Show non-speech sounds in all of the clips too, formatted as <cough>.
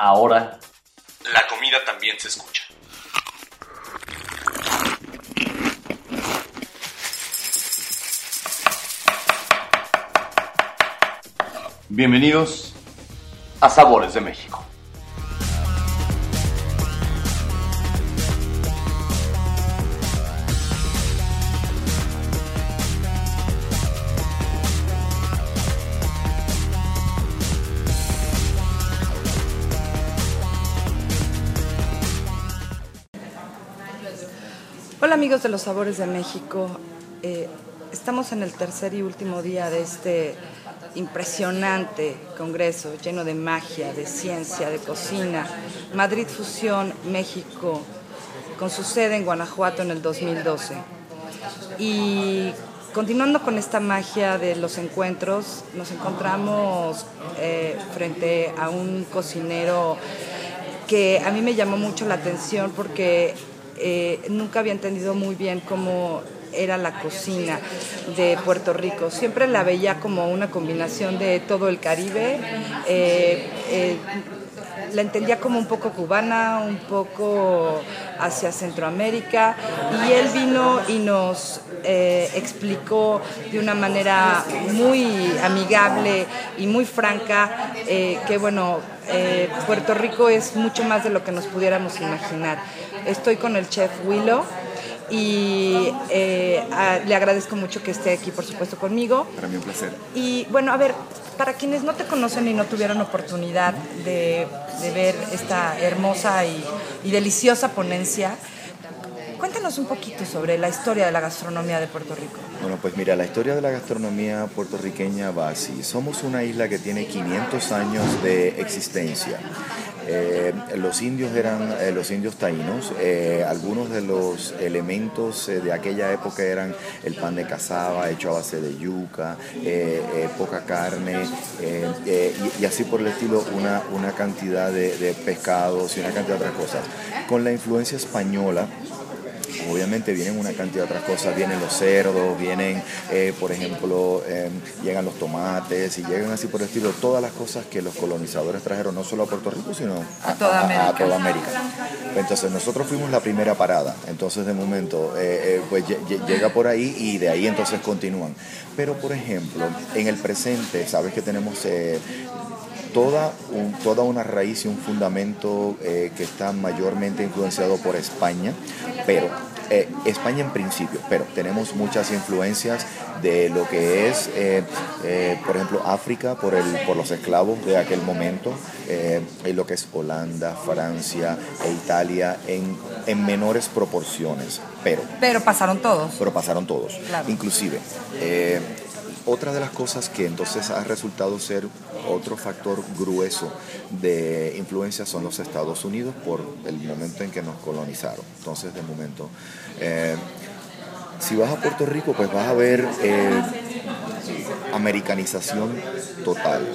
ahora la comida también se escucha. Bienvenidos a Sabores de México. Amigos de los Sabores de México. Eh, estamos en el tercer y último día de este impresionante congreso lleno de magia, de ciencia, de cocina. Madrid Fusión México, con su sede en Guanajuato en el 2012. Y continuando con esta magia de los encuentros, nos encontramos eh, frente a un cocinero que a mí me llamó mucho la atención porque eh, nunca había entendido muy bien cómo era la cocina de Puerto Rico. Siempre la veía como una combinación de todo el Caribe. Eh, eh, la entendía como un poco cubana, un poco hacia Centroamérica, y él vino y nos explicó de una manera muy amigable y muy franca que, bueno, Puerto Rico es mucho más de lo que nos pudiéramos imaginar. Estoy con el chef Willow y eh, le agradezco mucho que esté aquí, por supuesto, conmigo. Para mí un placer. Y bueno, a ver, para quienes no te conocen y no tuvieron oportunidad de, ver esta hermosa y, y, deliciosa ponencia, cuéntanos un poquito sobre la historia de la gastronomía de Puerto Rico. Bueno, pues mira, la historia de la gastronomía puertorriqueña va así. Somos una isla que tiene 500 años de existencia. Eh, los indios eran eh, los indios taínos. Eh, algunos de los elementos de aquella época eran el pan de cazaba hecho a base de yuca, poca carne y, así por el estilo una, una cantidad de, de pescados y una cantidad de otras cosas. Con la influencia española, obviamente vienen una cantidad de otras cosas, vienen los cerdos, vienen, eh, por ejemplo, em, llegan los tomates y llegan así por el estilo, todas las cosas que los colonizadores trajeron, no solo a Puerto Rico, sino a, toda, América. Entonces nosotros fuimos la primera parada, entonces de momento eh, eh, pues llega por ahí y de ahí entonces continúan. Pero por ejemplo, en el presente, sabes que tenemos toda, toda una raíz y un fundamento que está mayormente influenciado por España, pero eh, España en principio, pero tenemos muchas influencias de lo que es, eh, eh, por ejemplo, África por, el, por los esclavos de aquel momento, y lo que es Holanda, Francia e Italia en, en menores proporciones, pero... Pero pasaron todos. Pero pasaron todos, inclusive. Otra de las cosas que entonces ha resultado ser otro factor grueso de influencia son los Estados Unidos por el momento en que nos colonizaron. Entonces, de momento, eh, si vas a Puerto Rico, pues vas a ver eh, americanización total,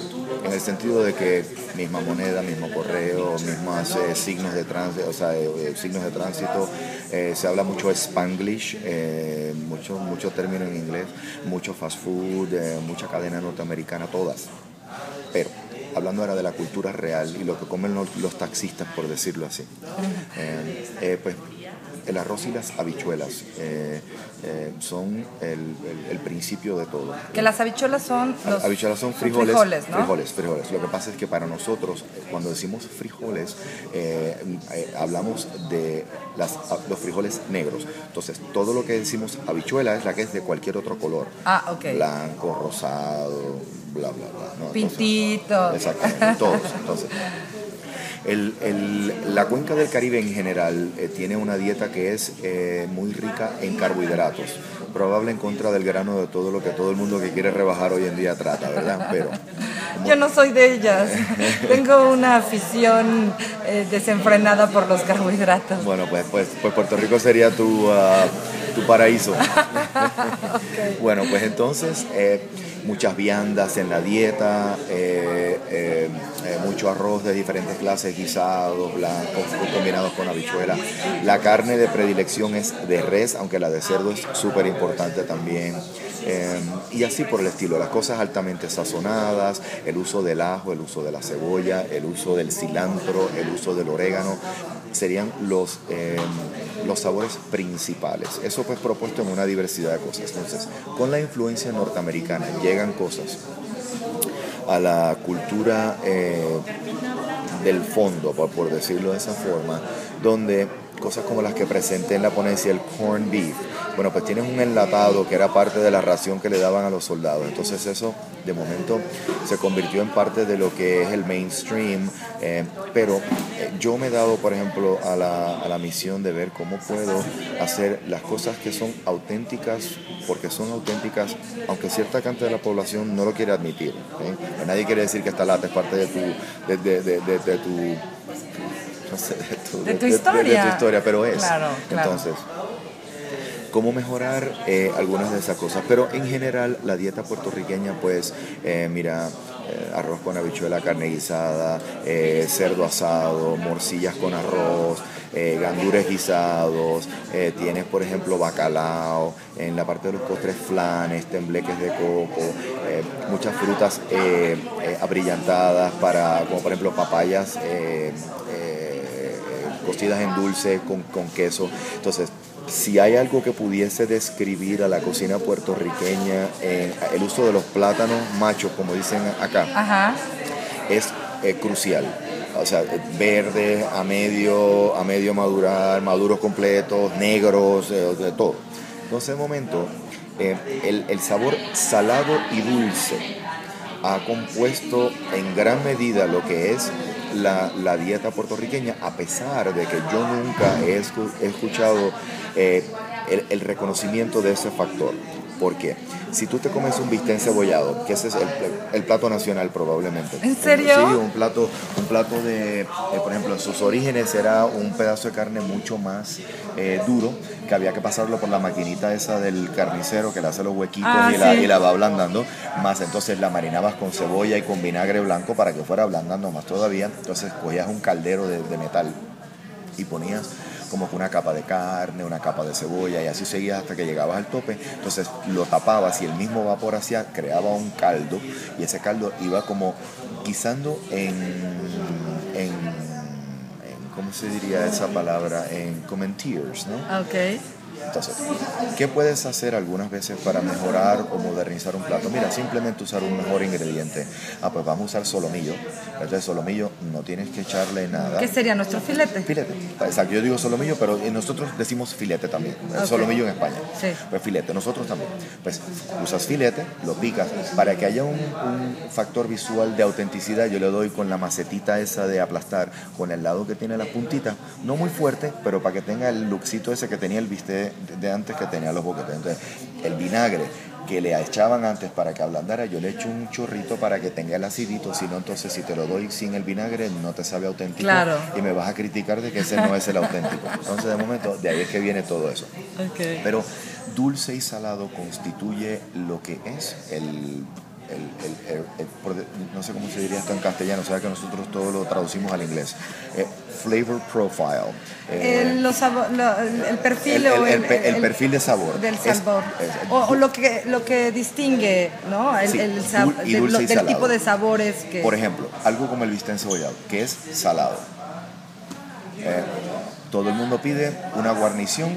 en el sentido de que misma moneda, mismo correo, mismos eh, signos de tránsito, o sea, signos de tránsito, se habla mucho spanglish, mucho, mucho término en inglés, mucho fast food, mucha cadena norteamericana, todas. Pero hablando ahora de la cultura real y lo que comen los, taxistas, por decirlo así, pues el arroz y las habichuelas eh, eh, son el, principio de todo. Que las habichuelas son los habichuelas son frijoles, frijoles, frijoles, Lo que pasa es que para nosotros, cuando decimos frijoles, eh, hablamos de las, los frijoles negros. Entonces, todo lo que decimos habichuela es la que es de cualquier otro color. Ah, ok. Blanco, rosado, bla, bla, bla. Pintito. exactamente, todos. Entonces, la cuenca del Caribe en general eh, tiene una dieta que es eh, muy rica en carbohidratos, probable en contra del grano de todo lo que todo el mundo que quiere rebajar hoy en día trata, ¿verdad? Pero yo no soy de ellas. <laughs> Tengo una afición eh, desenfrenada por los carbohidratos. Bueno, pues, pues, pues Puerto Rico sería tu, ah, tu paraíso. <laughs> Bueno, pues entonces muchas viandas en la dieta, eh, eh, eh, mucho arroz de diferentes clases, guisados, blancos, combinados con habichuela. La carne de predilección es de res, aunque la de cerdo es súper importante también. y así por el estilo. Las cosas altamente sazonadas, el uso del ajo, el uso de la cebolla, el uso del cilantro, el uso del orégano, serían los, los sabores principales. Eso pues propuesto en una diversidad de cosas. Entonces, con la influencia norteamericana llegan cosas a la cultura eh, del fondo, por, por decirlo de esa forma, donde cosas como las que presenté en la ponencia, el corn beef, bueno, pues tienen un enlatado que era parte de la ración que le daban a los soldados. Entonces eso de momento se convirtió en parte de lo que es el mainstream. Eh, pero eh, yo me he dado, por ejemplo, a la, a la misión de ver cómo puedo hacer las cosas que son auténticas, porque son auténticas, aunque cierta cantidad de la población no lo quiere admitir. ¿eh? Nadie quiere decir que esta lata es parte de tu... De, de, de, de tu <laughs> no sé, de tu, de tu historia. De, tu historia, pero es. Claro, claro. Entonces, cómo mejorar eh, algunas de esas cosas. Pero en general, la dieta puertorriqueña, pues, eh, mira, eh, arroz con habichuela, carne guisada, cerdo asado, morcillas con arroz, gandures guisados, tienes, por ejemplo, bacalao, en la parte de los postres flanes, tembleques de coco, muchas frutas abrillantadas para, como por ejemplo, papayas. cocidas en dulce con, con queso. Entonces, si hay algo que pudiese describir a la cocina puertorriqueña, eh, el uso de los plátanos machos, como dicen acá, Ajá. es eh, crucial. O sea, verdes a medio, a medio madurar, maduros completos, negros, eh, de todo. Entonces, de momento, eh, el, el sabor salado y dulce ha compuesto en gran medida lo que es la, la dieta puertorriqueña, a pesar de que yo nunca he, escu- he escuchado eh, el, el reconocimiento de ese factor. ¿Por qué? Si tú te comes un bistec cebollado, que ese es el, el plato nacional probablemente. ¿En serio? Sí, un plato, un plato de, eh, por ejemplo, en sus orígenes era un pedazo de carne mucho más eh, duro, que había que pasarlo por la maquinita esa del carnicero que le hace los huequitos Ah, y, la, sí. y la va ablandando, más entonces la marinabas con cebolla y con vinagre blanco para que fuera ablandando más todavía, entonces cogías un caldero de, de metal y ponías como que una capa de carne, una capa de cebolla y así seguías hasta que llegabas al tope. Entonces lo tapabas y el mismo vapor hacía, creaba un caldo y ese caldo iba como guisando en ¿cómo se diría esa palabra? En como en tears, ¿no? Ah, Ok. Entonces, ¿qué puedes hacer algunas veces para mejorar o modernizar un plato? Mira, simplemente usar un mejor ingrediente. Ah, pues vamos a usar solomillo. Entonces, solomillo no tienes que echarle nada. ¿Qué sería nuestro filete? Filete. Exacto, yo digo solomillo, pero nosotros decimos filete también. Ok. Solomillo en España. Sí. Pues filete, nosotros también. Pues usas filete, lo picas. Para que haya un, un factor visual de autenticidad, yo le doy con la macetita esa de aplastar, con el lado que tiene las puntitas, no muy fuerte, pero para que tenga el luxito ese que tenía el bistec de, de antes que tenía los boquetes. Entonces, el vinagre que le echaban antes para que ablandara, yo le echo un chorrito para que tenga el acidito, si no, entonces si te lo doy sin el vinagre, no te sabe auténtico Claro. y me vas a criticar de que ese no es el auténtico. Entonces, de momento, de ahí es que viene todo eso. Pero dulce y salado constituye lo que es el, el- el- el- no sé cómo se diría esto en castellano, o sea que nosotros todo lo traducimos al inglés. Eh, flavor profile. Eh, El, lo- perfil el- o perfil de sabor. del sabor es- o, o lo que lo que distingue no el, Sí, sab- del- salado. tipo de sabores que Por ejemplo, algo como el bistec encebollado, que es salado. Eh, todo el mundo pide una guarnición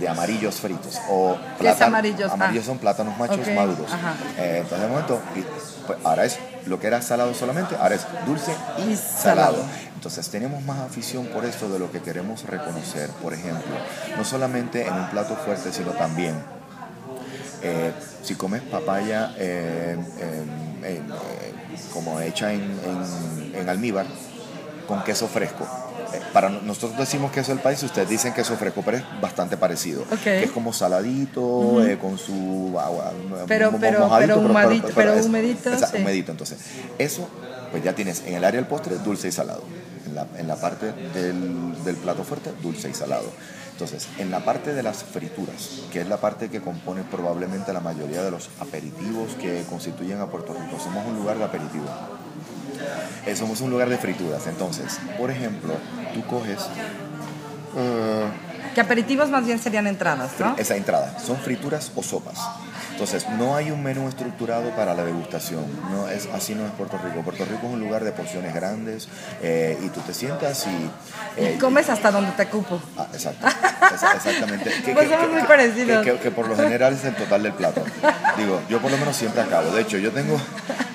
de amarillos fritos o ¿Qué es plátano- amarillos? Amarillos Ah. son plátanos machos maduros. Eh, entonces de momento, y, pues, ahora es lo que era salado solamente, ahora es dulce y, Y salado. salado. Entonces tenemos más afición por esto de lo que queremos reconocer, por ejemplo, no solamente en un plato fuerte, sino también eh, si comes papaya eh, eh, como hecha en, en- en almíbar con queso fresco. Eh, para no- nosotros decimos queso del país, ustedes dicen queso fresco, pero es bastante parecido. Que es como saladito, eh, con su agua, Pero- mo- pero- mojadito, pero humadito, pero es- humedito, exacto, sí. humedito. Entonces, eso, pues ya tienes en el área del postre dulce y salado. En la, en la parte del, del plato fuerte, dulce y salado. Entonces, en la parte de las frituras, que es la parte que compone probablemente la mayoría de los aperitivos que constituyen a Puerto Rico, somos un lugar de aperitivo. Eh, somos un lugar de frituras. Entonces, por ejemplo, tú coges eh, que aperitivos más bien serían entradas no esa entrada. Son frituras o sopas. Entonces, no hay un menú estructurado para la degustación. No es, así no es Puerto Rico. Puerto Rico es un lugar de porciones grandes eh, y tú te sientas y... y comes hasta donde te cupo. Ah, exacto. exactamente. <laughs> Que, pues somos muy parecidos. Que, por lo general es el total del plato. Digo, yo por lo menos siempre acabo. De hecho, yo tengo...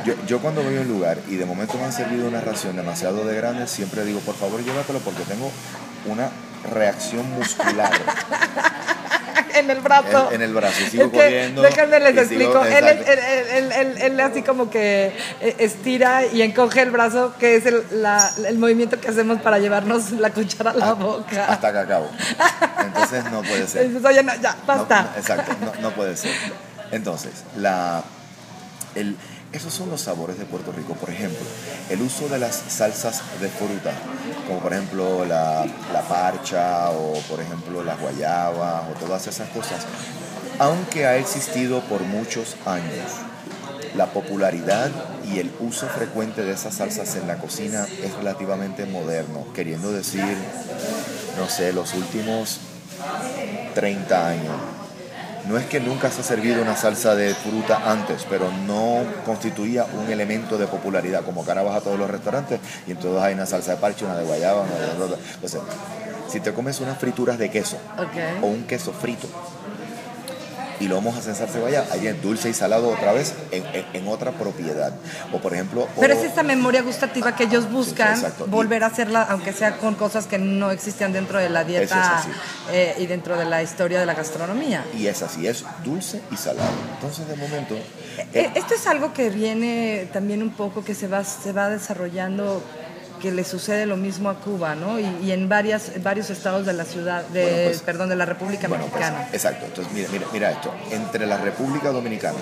Yo, yo cuando voy a un lugar y de momento me han servido una ración demasiado de grande, siempre digo, por favor llévatelo porque tengo una reacción muscular. <laughs> en el brazo. En, el brazo, y sigo corriendo. Déjenme les explico. él, él, él, así como que eh, estira y encoge el brazo, que es el, la, el movimiento que hacemos para llevarnos la cuchara a la boca. Hasta que acabo. Entonces no puede ser. <laughs> Oye, ya, basta. exacto, no, no puede ser. Entonces, la, el, esos son los sabores de Puerto Rico. Por ejemplo, el uso de las salsas de fruta, como por ejemplo la, parcha o por ejemplo las guayabas o todas esas cosas, aunque ha existido por muchos años, la popularidad y el uso frecuente de esas salsas en la cocina es relativamente moderno, queriendo decir, no sé, los últimos 30 años no es que nunca se ha servido una salsa de fruta antes, pero no constituía un elemento de popularidad, como cara vas a todos los restaurantes y entonces hay una salsa de parche, una de guayaba, una de... Entonces, si te comes unas frituras de queso o un queso frito, y lo vamos a hacer cebolla, ahí es dulce y salado otra vez en, otra propiedad. O por ejemplo... Pero es esta memoria gustativa que ellos buscan, volver a hacerla, aunque sea con cosas que no existían dentro de la dieta eh, y dentro de la historia de la gastronomía. Y es así, es dulce y salado. Entonces de momento... Eh, eh, esto es algo que viene también un poco, que se va, se va desarrollando que le sucede lo mismo a Cuba, ¿no? Y, en varias, varios estados de la ciudad, de, pues, perdón, de la República pues, Mexicana. exacto. Entonces, mira, mira, mira esto. Entre la República Dominicana,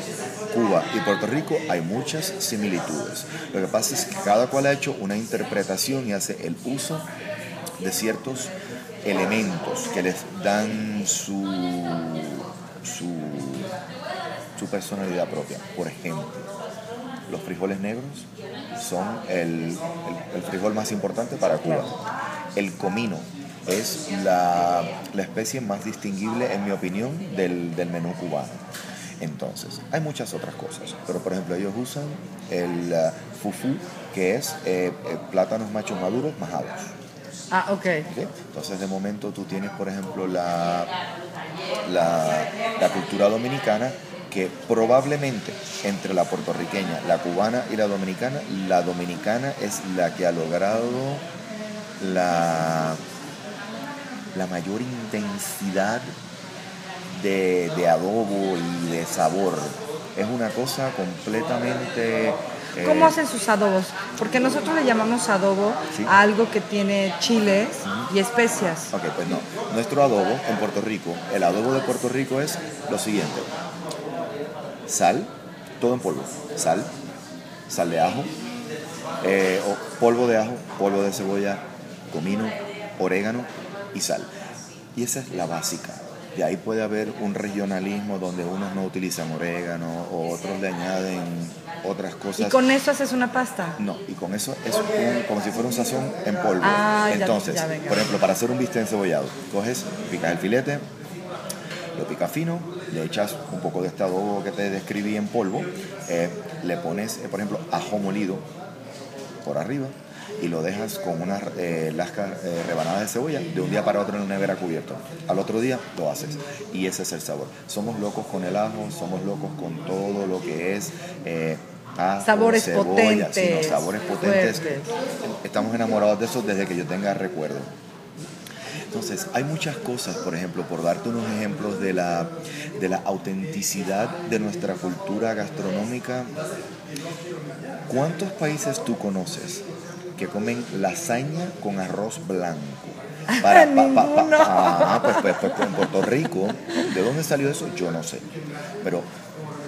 Cuba y Puerto Rico hay muchas similitudes. Lo que pasa es que cada cual ha hecho una interpretación y hace el uso de ciertos elementos que les dan su, su, su personalidad propia. Por ejemplo, los frijoles negros son el, frijol más importante para Cuba. El comino es la, especie más distinguible, en mi opinión, del, menú cubano. Entonces, hay muchas otras cosas, pero por ejemplo ellos usan el uh, fufu, que es eh, eh, plátanos machos maduros majados. Ah, ok. Entonces, de momento tú tienes, por ejemplo, la, la, la cultura dominicana que probablemente entre la puertorriqueña, la cubana y la dominicana, la dominicana es la que ha logrado la, la mayor intensidad de, adobo y de sabor. Es una cosa completamente... Eh, ¿Cómo hacen sus adobos? Porque nosotros le llamamos adobo a algo que tiene chiles y especias. Ok, pues no. Nuestro adobo en Puerto Rico, el adobo de Puerto Rico es lo siguiente sal, todo en polvo, sal, sal de ajo, eh, polvo de ajo, polvo de cebolla, comino, orégano y sal. Y esa es la básica. De ahí puede haber un regionalismo donde unos no utilizan orégano o otros le añaden otras cosas. ¿Y con eso haces una pasta? No, y con eso es como si fuera un sazón en polvo. Ah, Entonces, por ejemplo, para hacer un bistec encebollado, coges, picas el filete, lo picas fino, le echas un poco de este adobo que te describí en polvo, eh, le pones, eh, por ejemplo, ajo molido por arriba y lo dejas con unas eh, lascas rebanadas de cebolla de un día para otro en una nevera cubierto. Al otro día lo haces y ese es el sabor. Somos locos con el ajo, somos locos con todo lo que es sabores potentes. sabores potentes. Estamos enamorados de eso desde que yo tenga recuerdo. Entonces, hay muchas cosas, por ejemplo, por darte unos ejemplos de la, de la autenticidad de nuestra cultura gastronómica. ¿Cuántos países tú conoces que comen lasaña con arroz blanco? <laughs> Para, pa, ah, pues, pues, pues, en Puerto Rico, ¿de dónde salió eso? Yo no sé. Pero,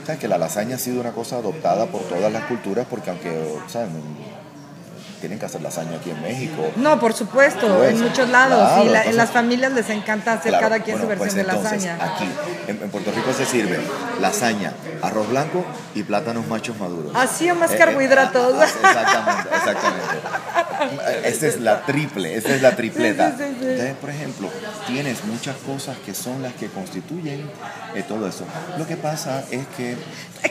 ¿sabes que la lasaña ha sido una cosa adoptada por todas las culturas? Porque aunque, ¿sabes? Tienen que hacer lasaña aquí en México. No, por supuesto, en muchos lados. y en las familias les encanta hacer cada quien su versión pues de lasaña. Aquí, en, Puerto Rico se sirve lasaña, arroz blanco y plátanos machos maduros. Así o más eh, eh, carbohidratos. Ah, ah, exactamente, exactamente. <laughs> Esta es la triple, esta es la tripleta. Entonces, por ejemplo, tienes muchas cosas que son las que constituyen eh, todo eso. Lo que pasa es que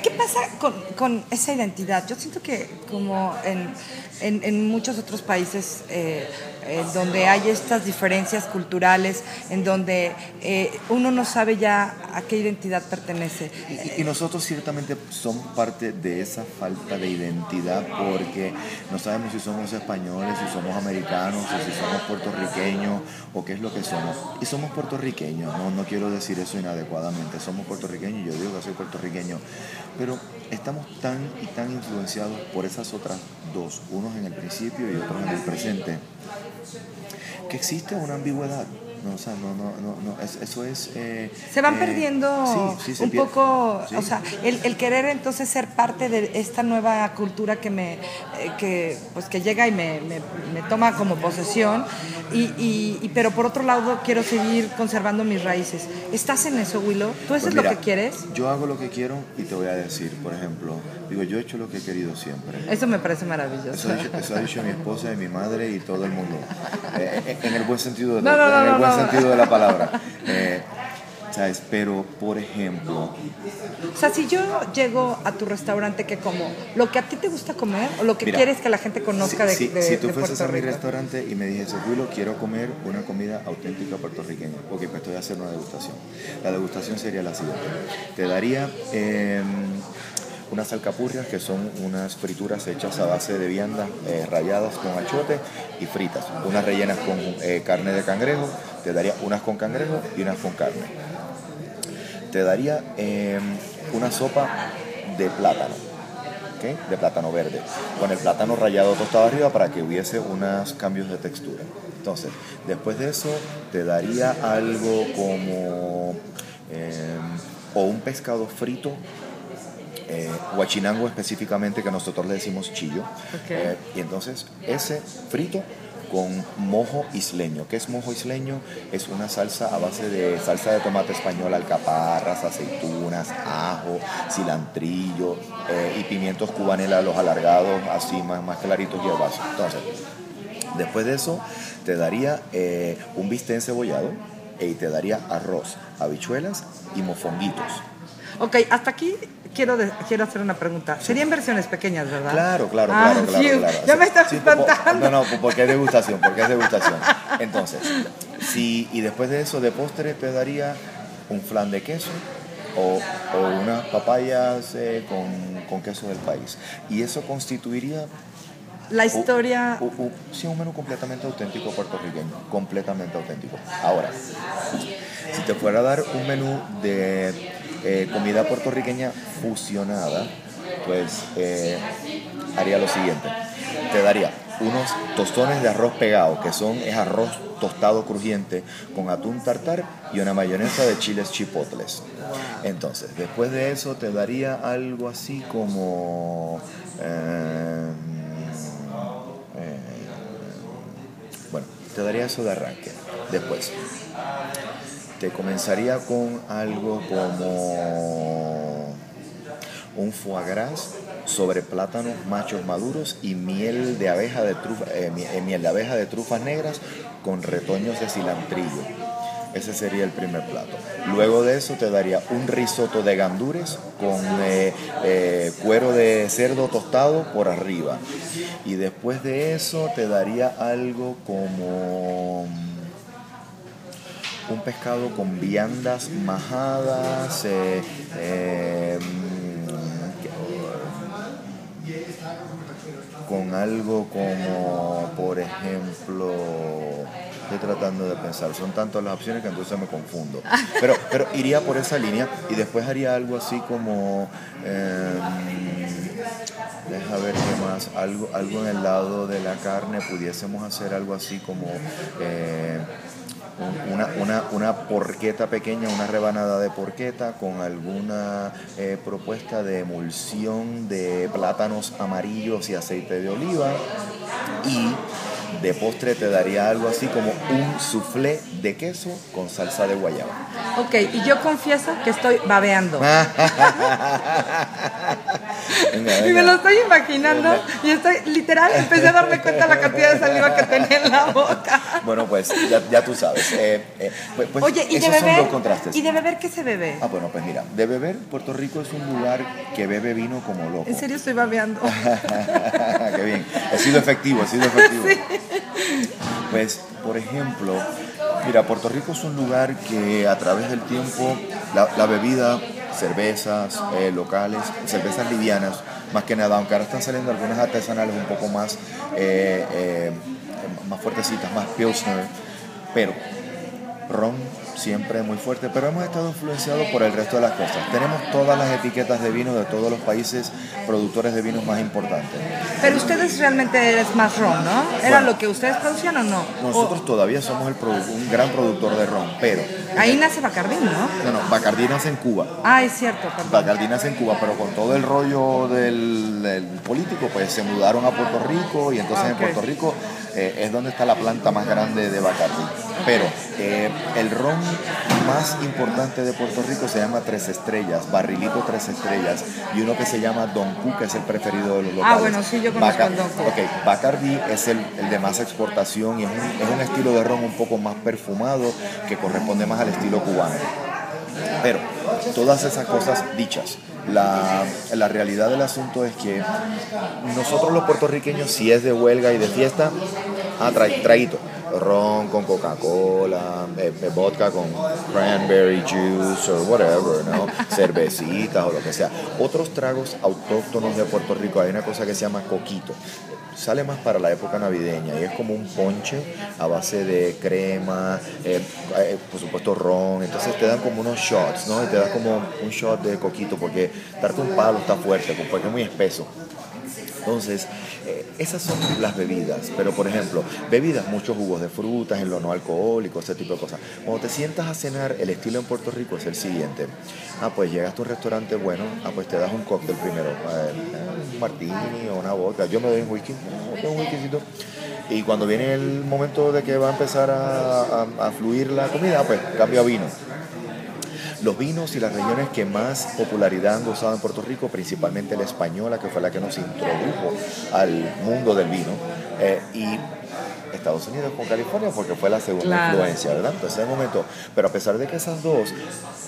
¿Qué pasa con, con esa identidad? Yo siento que como en, en- en muchos otros países eh, eh, donde hay estas diferencias culturales, en donde eh, uno no sabe ya a qué identidad pertenece. Y, nosotros ciertamente somos parte de esa falta de identidad porque no sabemos si somos españoles, si somos americanos, si somos puertorriqueños o qué es lo que somos. Y somos puertorriqueños, no, no quiero decir eso inadecuadamente, somos puertorriqueños, yo digo que soy puertorriqueño, pero estamos tan y tan influenciados por esas otras dos, unos en el principio y otros en el presente, que existe una ambigüedad. No, o sea, no, no, no, no, es- eso es... eh, Se van eh, perdiendo sí, sí, se un poco, sí. o sea, el, el querer entonces ser parte de esta nueva cultura que me, eh, que, pues que llega y me, me- me toma como posesión, y, y- y- pero por otro lado quiero seguir conservando mis raíces. ¿Estás en eso, Willow? ¿Tú eso Pues mira, lo que quieres? Yo hago lo que quiero y te voy a decir, por ejemplo, digo, yo he hecho lo que he querido siempre. Eso me parece Eso maravilloso. ha, dicho, eso ha dicho mi esposa y mi madre y todo el mundo. En el buen sentido de, No, no, no, el no, sentido de la palabra. <laughs> Eh, ¿Sabes? Pero, por ejemplo, O sea, si yo llego a tu restaurante, ¿qué como? ¿Lo que a ti te gusta comer o lo que Mira, quieres que la gente conozca de, si, de- si tú de fueses Puerto a mi Rico? restaurante y me dijese, Willow, quiero comer una comida auténtica puertorriqueña, te voy a hacer una degustación. La degustación sería la siguiente. Te daría eh, unas alcapurrias, que son unas frituras hechas a base de viandas eh, ralladas con achote y fritas. Unas rellenas con eh, carne de cangrejo, te daría unas con cangrejo y unas con carne. Te daría eh, una sopa de plátano. ¿ok? de plátano verde, con el plátano rallado tostado arriba para que hubiese unos cambios de textura. Entonces, después de eso, te daría algo como eh, o un pescado frito, eh, guachinango específicamente, que nosotros le decimos chillo. Eh, y entonces, ese frito con mojo isleño. ¿Qué es mojo isleño? Es una salsa a base de salsa de tomate español, alcaparras, aceitunas, ajo, cilantrillo eh, y pimientos cubanela, los alargados, así más, más claritos y herbazos. Entonces, después de eso, te daría eh, un bistec encebollado y te daría arroz, habichuelas y mofonguitos. Ok, hasta aquí quiero, de- quiero hacer una pregunta. Serían versiones pequeñas, ¿verdad? Claro, claro, Ah, claro, claro, claro. Ya me Sí, estás sí, espantando. No, no, porque es degustación, porque es degustación. Entonces, si, y después de eso, de postre, te daría un flan de queso o, o unas papayas eh, con, con queso del país. Y eso constituiría La historia... sí, un menú completamente auténtico puertorriqueño, completamente auténtico. Ahora, si te fuera a dar un menú de eh, comida puertorriqueña fusionada, pues eh, haría lo siguiente. Te daría unos tostones de arroz pegado, que son es arroz tostado crujiente con atún tartar y una mayonesa de chiles chipotles. Entonces, después de eso te daría algo así como... eh, eh, bueno, te daría eso de arranque. Después, te comenzaría con algo como un foie gras sobre plátanos machos maduros y miel de abeja de trufa, eh, eh, miel abeja de trufas negras con retoños de cilantrillo. Ese sería el primer plato. Luego de eso te daría un risotto de gandures con eh, cuero de cerdo tostado por arriba. Y después de eso te daría algo como un pescado con viandas majadas, eh, eh, mm, con algo como, por ejemplo, estoy tratando de pensar, son tantas las opciones que entonces me confundo. Pero, pero iría por esa línea y después haría algo así como, eh, deja ver qué más, algo, algo en el lado de la carne, pudiésemos hacer algo así como... eh, una, una, una porqueta pequeña, una rebanada de porqueta con alguna eh, propuesta de emulsión de plátanos amarillos y aceite de oliva y De postre te daría algo así como un soufflé de queso con salsa de guayaba. Ok, y yo confieso que estoy babeando. <laughs> Venga, Y me lo estoy imaginando y estoy, literal, empecé a darme cuenta de la cantidad de saliva que tenía en la boca. Bueno, pues ya, ya tú sabes. Eh, eh, pues, pues Oye, ¿y de esos son beber? los contrastes. ¿Y de beber qué se bebe? Ah, bueno, pues mira, de beber, Puerto Rico es un lugar que bebe vino como loco. En serio estoy babeando. <laughs> Qué bien. He sido efectivo, he sido efectivo. <laughs> Pues, por ejemplo, mira, Puerto Rico es un lugar que a través del tiempo, la, bebida, cervezas eh, locales, cervezas livianas, más que nada, aunque ahora están saliendo algunas artesanales un poco más, eh, eh, más fuertecitas, más pilsner, pero ron siempre muy fuerte, pero hemos estado influenciados por el resto de las cosas. Tenemos todas las etiquetas de vino de todos los países productores de vinos más importantes. Pero ustedes realmente es más ron, ¿no? ¿Era Bueno. lo que ustedes producían o no? Nosotros todavía somos el un gran productor de ron, pero ahí nace Bacardí, ¿no? no, no, Bacardí nace en Cuba. Ah, es cierto, perdón. Bacardí nace en Cuba, pero con todo el rollo del, del político, pues se mudaron a Puerto Rico y entonces Ah, en. Puerto Rico eh, es donde está la planta más grande de Bacardí. Pero eh, el ron más importante de Puerto Rico se llama Tres Estrellas, Barrilito Tres Estrellas, y uno que se llama Don Q, que es el preferido de los locales. Ah, bueno, sí, yo conozco el Don Q. Ok, Bacardi es el, el de más exportación y es un, es un estilo de ron un poco más perfumado que corresponde más al estilo cubano. Pero todas esas cosas dichas, la, la realidad del asunto es que nosotros los puertorriqueños, si es de huelga y de fiesta, ah, tra- traguito, ron con Coca-Cola, eh, eh, vodka con cranberry juice o whatever, ¿no? <laughs> Cervecitas o lo que sea. Otros tragos autóctonos de Puerto Rico, hay una cosa que se llama coquito. Sale más para la época navideña y es como un ponche a base de crema, eh, eh, por supuesto ron, entonces te dan como unos shots, ¿no? Y te das como un shot de coquito porque darte un palo está fuerte, porque es muy espeso. Entonces, esas son las bebidas, pero por ejemplo, bebidas, muchos jugos de frutas, en lo no alcohólico, ese tipo de cosas. Cuando te sientas a cenar, el estilo en Puerto Rico es el siguiente. Ah, pues llegas a un restaurante bueno, ah, pues te das un cóctel primero, eh, un martini o una vodka. Yo me doy un whisky, un whiskycito. Y cuando viene el momento de que va a empezar a, a- a fluir la comida, pues cambio a vino. Los vinos y las regiones que más popularidad han gozado en Puerto Rico, principalmente la española, que fue la que nos introdujo al mundo del vino, eh, y Estados Unidos con California, porque fue la segunda Claro. influencia, ¿verdad? Entonces, de momento, pero a pesar de que esas dos,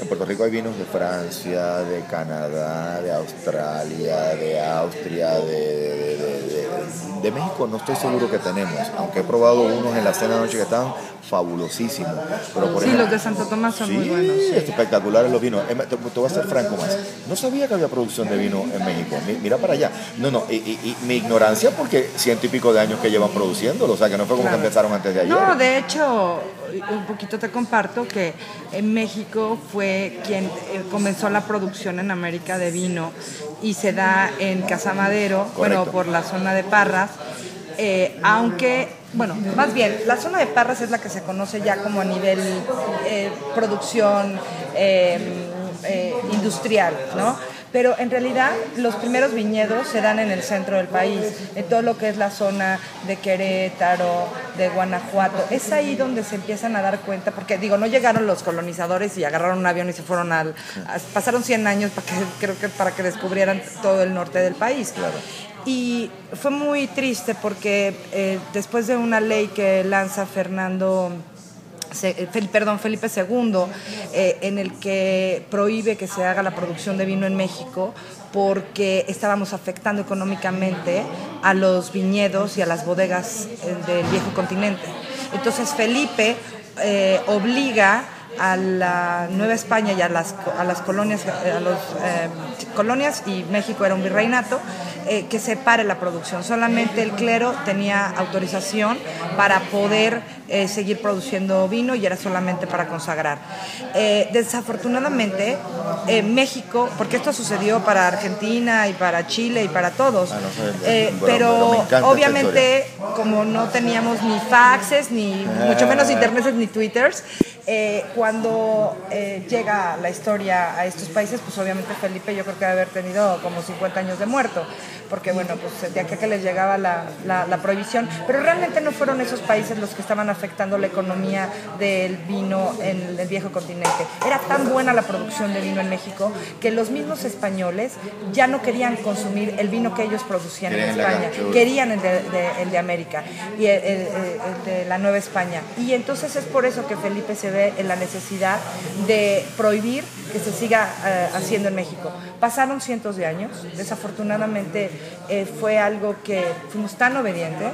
en Puerto Rico hay vinos de Francia, de Canadá, de Australia, de Austria, de, de- de- de- México, no estoy seguro que tenemos, aunque he probado unos en la cena de noche que estaban fabulosísimos. Pero por Sí, ejemplo- los de Santo Tomás son Sí, muy buenos. sí. espectaculares los vinos. Te, te voy a ser franco más. No sabía que había producción de vino en México. Mi- Mira para allá. No, no, y, y- y mi ignorancia porque ciento y pico de años que llevan produciéndolo. O sea, que no fue como Claro. que empezaron antes de ayer. No, de hecho, un poquito te comparto que en México fue quien eh, comenzó la producción en América de vino y se da en Casa Madero, bueno, por la zona de Parras, eh, aunque, bueno, más bien, la zona de Parras es la que se conoce ya como a nivel eh, producción eh, industrial, ¿no? Pero en realidad los primeros viñedos se dan en el centro del país, en todo lo que es la zona de Querétaro, de Guanajuato. Es ahí donde se empiezan a dar cuenta, porque digo, no llegaron los colonizadores y agarraron un avión y se fueron al... a- pasaron 100 años para que, <laughs> creo que para que descubrieran todo el norte del país. Claro. Y fue muy triste porque eh, después de una ley que lanza Fernando, perdón, Felipe II, eh, en el que prohíbe que se haga la producción de vino en México porque estábamos afectando económicamente a los viñedos y a las bodegas eh, del viejo continente. Entonces Felipe eh, obliga a la Nueva España y a las, colonias, eh, a eh, colonias y México era un virreinato, eh, que separe la producción. Solamente el clero tenía autorización para poder eh, seguir produciendo vino y era solamente para consagrar. Eh, desafortunadamente, eh, México, porque esto sucedió para Argentina y para Chile y para todos, Ah, no sé, bueno, pero obviamente como no teníamos ni faxes, ni mucho menos internetes ni twitters, cuando llega la historia a estos países, pues obviamente Felipe yo creo que debe haber tenido como 50 años de muerto, porque bueno, pues de acá que les llegaba la, la- la prohibición, pero realmente no fueron esos países los que estaban afectando la economía del vino en el viejo continente. Era tan buena la producción de vino en México que los mismos españoles ya no querían consumir el vino que ellos producían en España, querían el de, de- el de América y el, el- el de la Nueva España. Y entonces es por eso que Felipe se ve en la necesidad de prohibir que se siga eh, haciendo en México. Pasaron cientos de años, desafortunadamente eh, fue algo que fuimos tan obedientes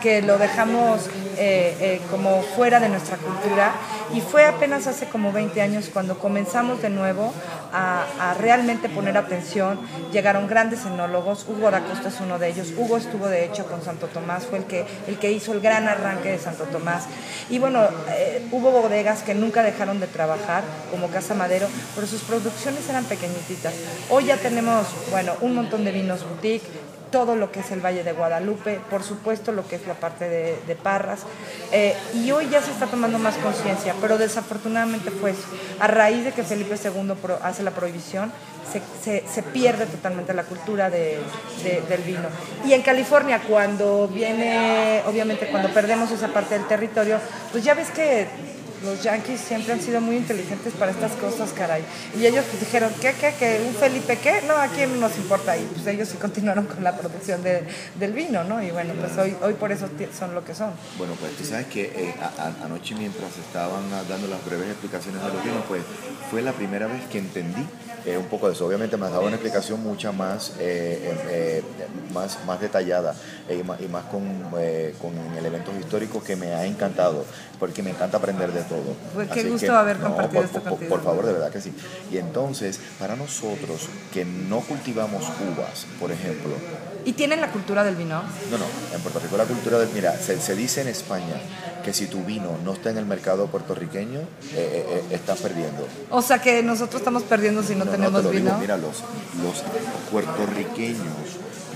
que lo dejamos eh, eh, como fuera de nuestra cultura y fue apenas hace como 20 años cuando comenzamos de nuevo a, a realmente poner atención. Llegaron grandes enólogos, Hugo da Costa es uno de ellos, Hugo estuvo de hecho con Santo Tomás, fue el que, el que hizo el gran arranque de Santo Tomás. Y bueno, hubo bodegas que nunca dejaron de trabajar, como Casa Madero, pero sus producciones eran pequeñititas. Hoy ya tenemos, bueno, un montón de vinos boutique, todo lo que es el Valle de Guadalupe, por supuesto lo que es la parte de, Parras. Eh, y hoy ya se está tomando más conciencia, pero desafortunadamente fue eso. A raíz de que Felipe II hace la prohibición, se, se- pierde totalmente la cultura de- de- del vino. Y en California, cuando viene, obviamente cuando perdemos esa parte del territorio, pues ya ves que los yankees siempre han sido muy inteligentes para estas cosas, caray. Y ellos pues dijeron, ¿qué, qué, qué? ¿Un Felipe qué? No, a quién nos importa. Y pues ellos sí continuaron con la producción de- del vino, ¿no? Y bueno, pues hoy, hoy por eso son lo que son. Bueno, pues tú sabes que eh, anoche mientras estaban ah, dando las breves explicaciones de los vinos, pues fue la primera vez que entendí eh, un poco de eso. Obviamente me has dado una explicación mucha más, eh, eh, más, más detallada y más, y más con, con elementos históricos que me ha encantado, porque me encanta aprender de todo. Pues qué Así gusto que, haber no, compartido por, esto por- contigo. Por favor, de verdad que sí. Y entonces, para nosotros que no cultivamos uvas, por ejemplo, ¿Y tienen la cultura del vino? no, no, en Puerto Rico la cultura del... Mira, se, se dice en España que si tu vino no está en el mercado puertorriqueño, eh, eh, eh, estás perdiendo. O sea que nosotros estamos perdiendo si no, No, no, tenemos te lo vino. digo, mira, los, los puertorriqueños,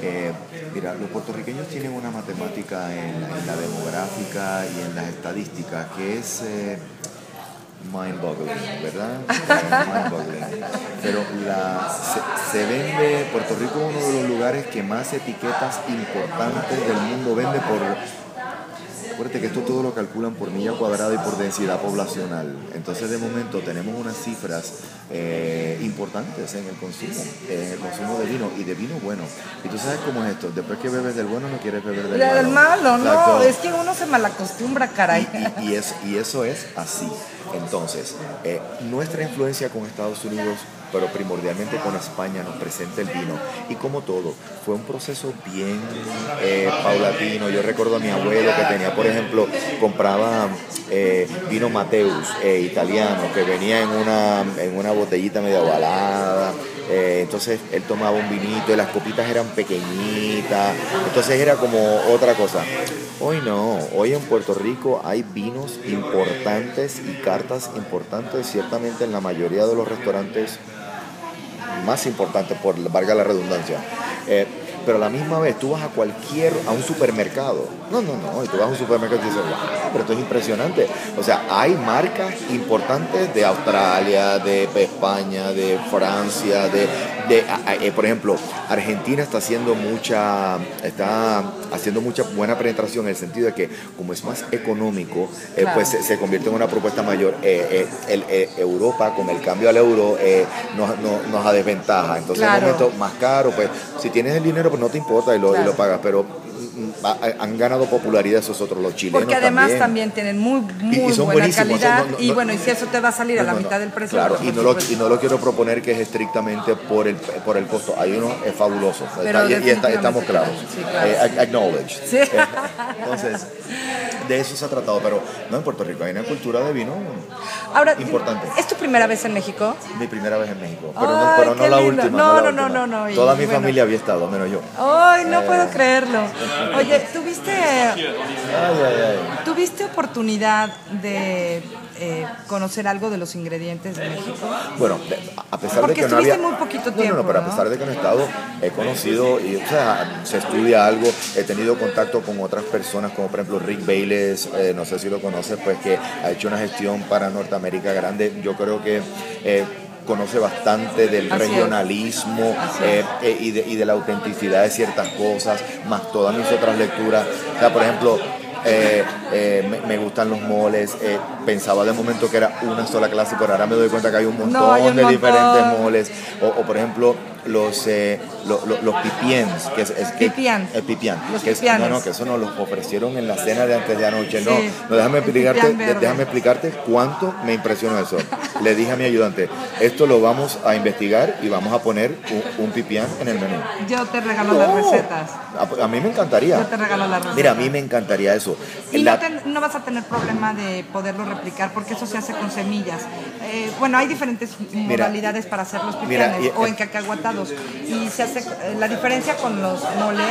eh, mira, los puertorriqueños tienen una matemática en, la- en la demográfica y en las estadísticas que es... eh, mind-boggling, ¿verdad? <laughs> Eh, mind-boggling. Pero la, se, se vende, Puerto Rico es uno de los lugares que más etiquetas importantes del mundo vende por... Acuérdate que esto todo lo calculan por milla cuadrada y por densidad poblacional. Entonces, de momento, tenemos unas cifras eh, importantes en el consumo, en el consumo de vino y de vino bueno. Y tú sabes cómo es esto: después que bebes del bueno, no quieres beber del malo. no, es que uno se malacostumbra, caray. Y, y- y es- y eso es así. Entonces, eh, nuestra influencia con Estados Unidos, pero primordialmente con España, nos presenta el vino. Y como todo, fue un proceso bien eh, paulatino. Yo recuerdo a mi abuelo que tenía, por ejemplo, compraba eh, vino Mateus eh, italiano, que venía en una, en una botellita medio ovalada. Entonces él tomaba un vinito y las copitas eran pequeñitas. Entonces era como otra cosa. Hoy no, hoy en Puerto Rico hay vinos importantes y cartas importantes, ciertamente en la mayoría de los restaurantes más importantes, por valga la redundancia. Eh, pero a la misma vez tú vas a cualquier, a un supermercado. No, no, no, y tú vas a un supermercado y dices, wow, pero esto es impresionante. O sea, hay marcas importantes de Australia, de España, de Francia, de, de eh, por ejemplo, Argentina está haciendo mucha, está haciendo mucha buena penetración en el sentido de que como es más económico, eh, Claro. pues se, se convierte en una propuesta mayor. Eh, el- Europa, con el cambio al euro, nos, nos, nos a desventaja. Entonces, en un momento más caro, pues si tienes el dinero, pues no te importa y lo, y lo pagas. Pero han ganado popularidad esos otros, los chilenos. Porque además también. también, tienen muy, muy Y- y son buena buenísimos, o sea, calidad. no- no- y no- bueno, y si eso te va a salir a la mitad del precio. Claro, y no, lo, y no lo quiero proponer que es estrictamente por el, por el costo. Hay uno es fabuloso. Pero Está- y- está- estamos claros. sí, claro. Eh, ac- acknowledge. Sí. Eh, <laughs> Entonces, de eso se ha tratado. Pero no en Puerto Rico, hay una cultura de vino Ahora, importante. ¿es tu primera vez en México? Mi primera vez en México, pero no, pero no la última. No, no, no, no, Toda mi bueno. familia había estado, menos yo. ¡Ay, no Eh, puedo creerlo! Oye, ¿tuviste, ¿tuviste oportunidad de eh, conocer algo de los ingredientes de México? Bueno, a pesar Porque de que no había... estuviste muy poquito tiempo, No, no, pero a pesar de que no he estado, he conocido, y, o sea, se estudia algo, he tenido contacto con otras personas, como por ejemplo Rick Bayless, eh, no sé si lo conoces, pues que ha hecho una gestión para Norteamérica grande. Yo creo que... eh, conoce bastante del Así regionalismo eh, eh, y, de, y de la autenticidad de ciertas cosas, más todas mis otras lecturas. O sea, por ejemplo, eh, eh, me, me gustan los moles. eh, pensaba de momento que era una sola clase, pero ahora me doy cuenta que hay un montón No, hay un de montón. diferentes moles. O, o, por ejemplo, los, eh, lo- lo- los pipiens. Que es, es que- Pipián. El pipián. Los que es- pipianes. no, no, que eso nos los ofrecieron en la cena de antes de anoche. No, Sí, no déjame, explicarte, déjame explicarte cuánto me impresionó eso. Le dije a mi ayudante, esto lo vamos a investigar y vamos a poner un, un pipián en el menú. Yo te regalo las recetas. A, a mí me encantaría. Yo te regalo las recetas. Mira, a mí me encantaría eso. Y La- no, ten- no vas a tener problema de poderlo replicar porque eso se hace con semillas. Eh, bueno, hay diferentes modalidades para hacer los Mira, pipianes y- o en Y se hace, eh, la diferencia con los moles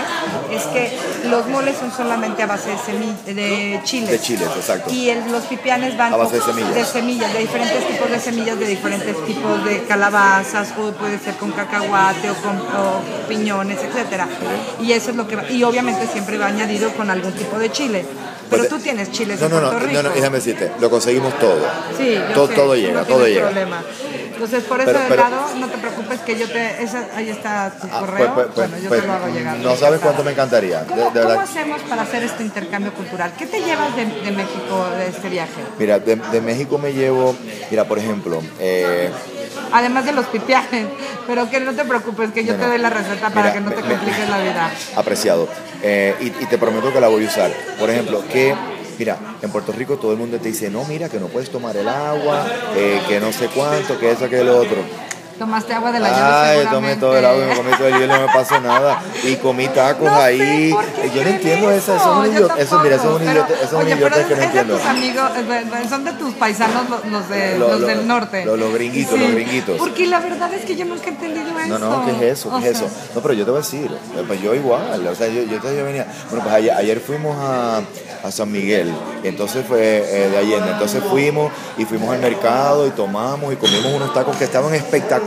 es que los moles son solamente a base de, semi- de chiles. De chiles, exacto. Y el- los pipianes van A base de semillas. de semillas, de diferentes tipos de semillas, de diferentes tipos de calabazas, o puede ser con cacahuate o con o piñones, etcétera. Y eso es lo que va- y obviamente siempre va añadido con algún tipo de chile. Pero Pues, tú tienes chiles no, en no, no, Puerto no, Rico. no, déjame decirte, lo conseguimos todo. Sí, yo todo, sé, todo llega, no todo llega. problema. Entonces, por ese Pero- pero- lado, no te preocupes que yo te... esa- ahí está tu Ah, correo. pues, pues, bueno, yo pues, te lo hago llegar. No sabes cuánto me encantaría. ¿Cómo, de cómo verdad. hacemos para hacer este intercambio cultural? ¿Qué te llevas de, de México de este viaje? Mira, de, de México me llevo, mira, por ejemplo, eh, Además de los pipianes. Pero que no te preocupes, que yo No, te doy la receta para Mira, que no te me- compliques la vida. apreciado. Eh, y, y te prometo que la voy a usar. Por ejemplo, que, mira, en Puerto Rico todo el mundo te dice, no, mira, que no puedes tomar el agua, eh, que no sé cuánto, que eso, que lo otro. Tomaste agua de la llave Ay, tomé todo el agua y me comí todo el hielo, no me pasó nada. Y comí tacos No ahí. Yo no entiendo eso, eso es un idiota. Eso, mira, eso es un idiota, eso es que no entiendo. tus amigos, son de tus paisanos los, los de, Lo- los lo- del norte. lo- los gringuitos, los gringuitos. Porque la verdad es que yo nunca he entendido eso. No, no, ¿qué es eso? O ¿Qué es sea, eso? No, pero yo te voy a decir, pues yo igual, o sea, yo, yo, yo venía, bueno, pues ayer, ayer fuimos a, a San Miguel, y entonces fue eh, de Allende, entonces fuimos y fuimos al mercado y tomamos y comimos unos tacos que estaban espectaculares.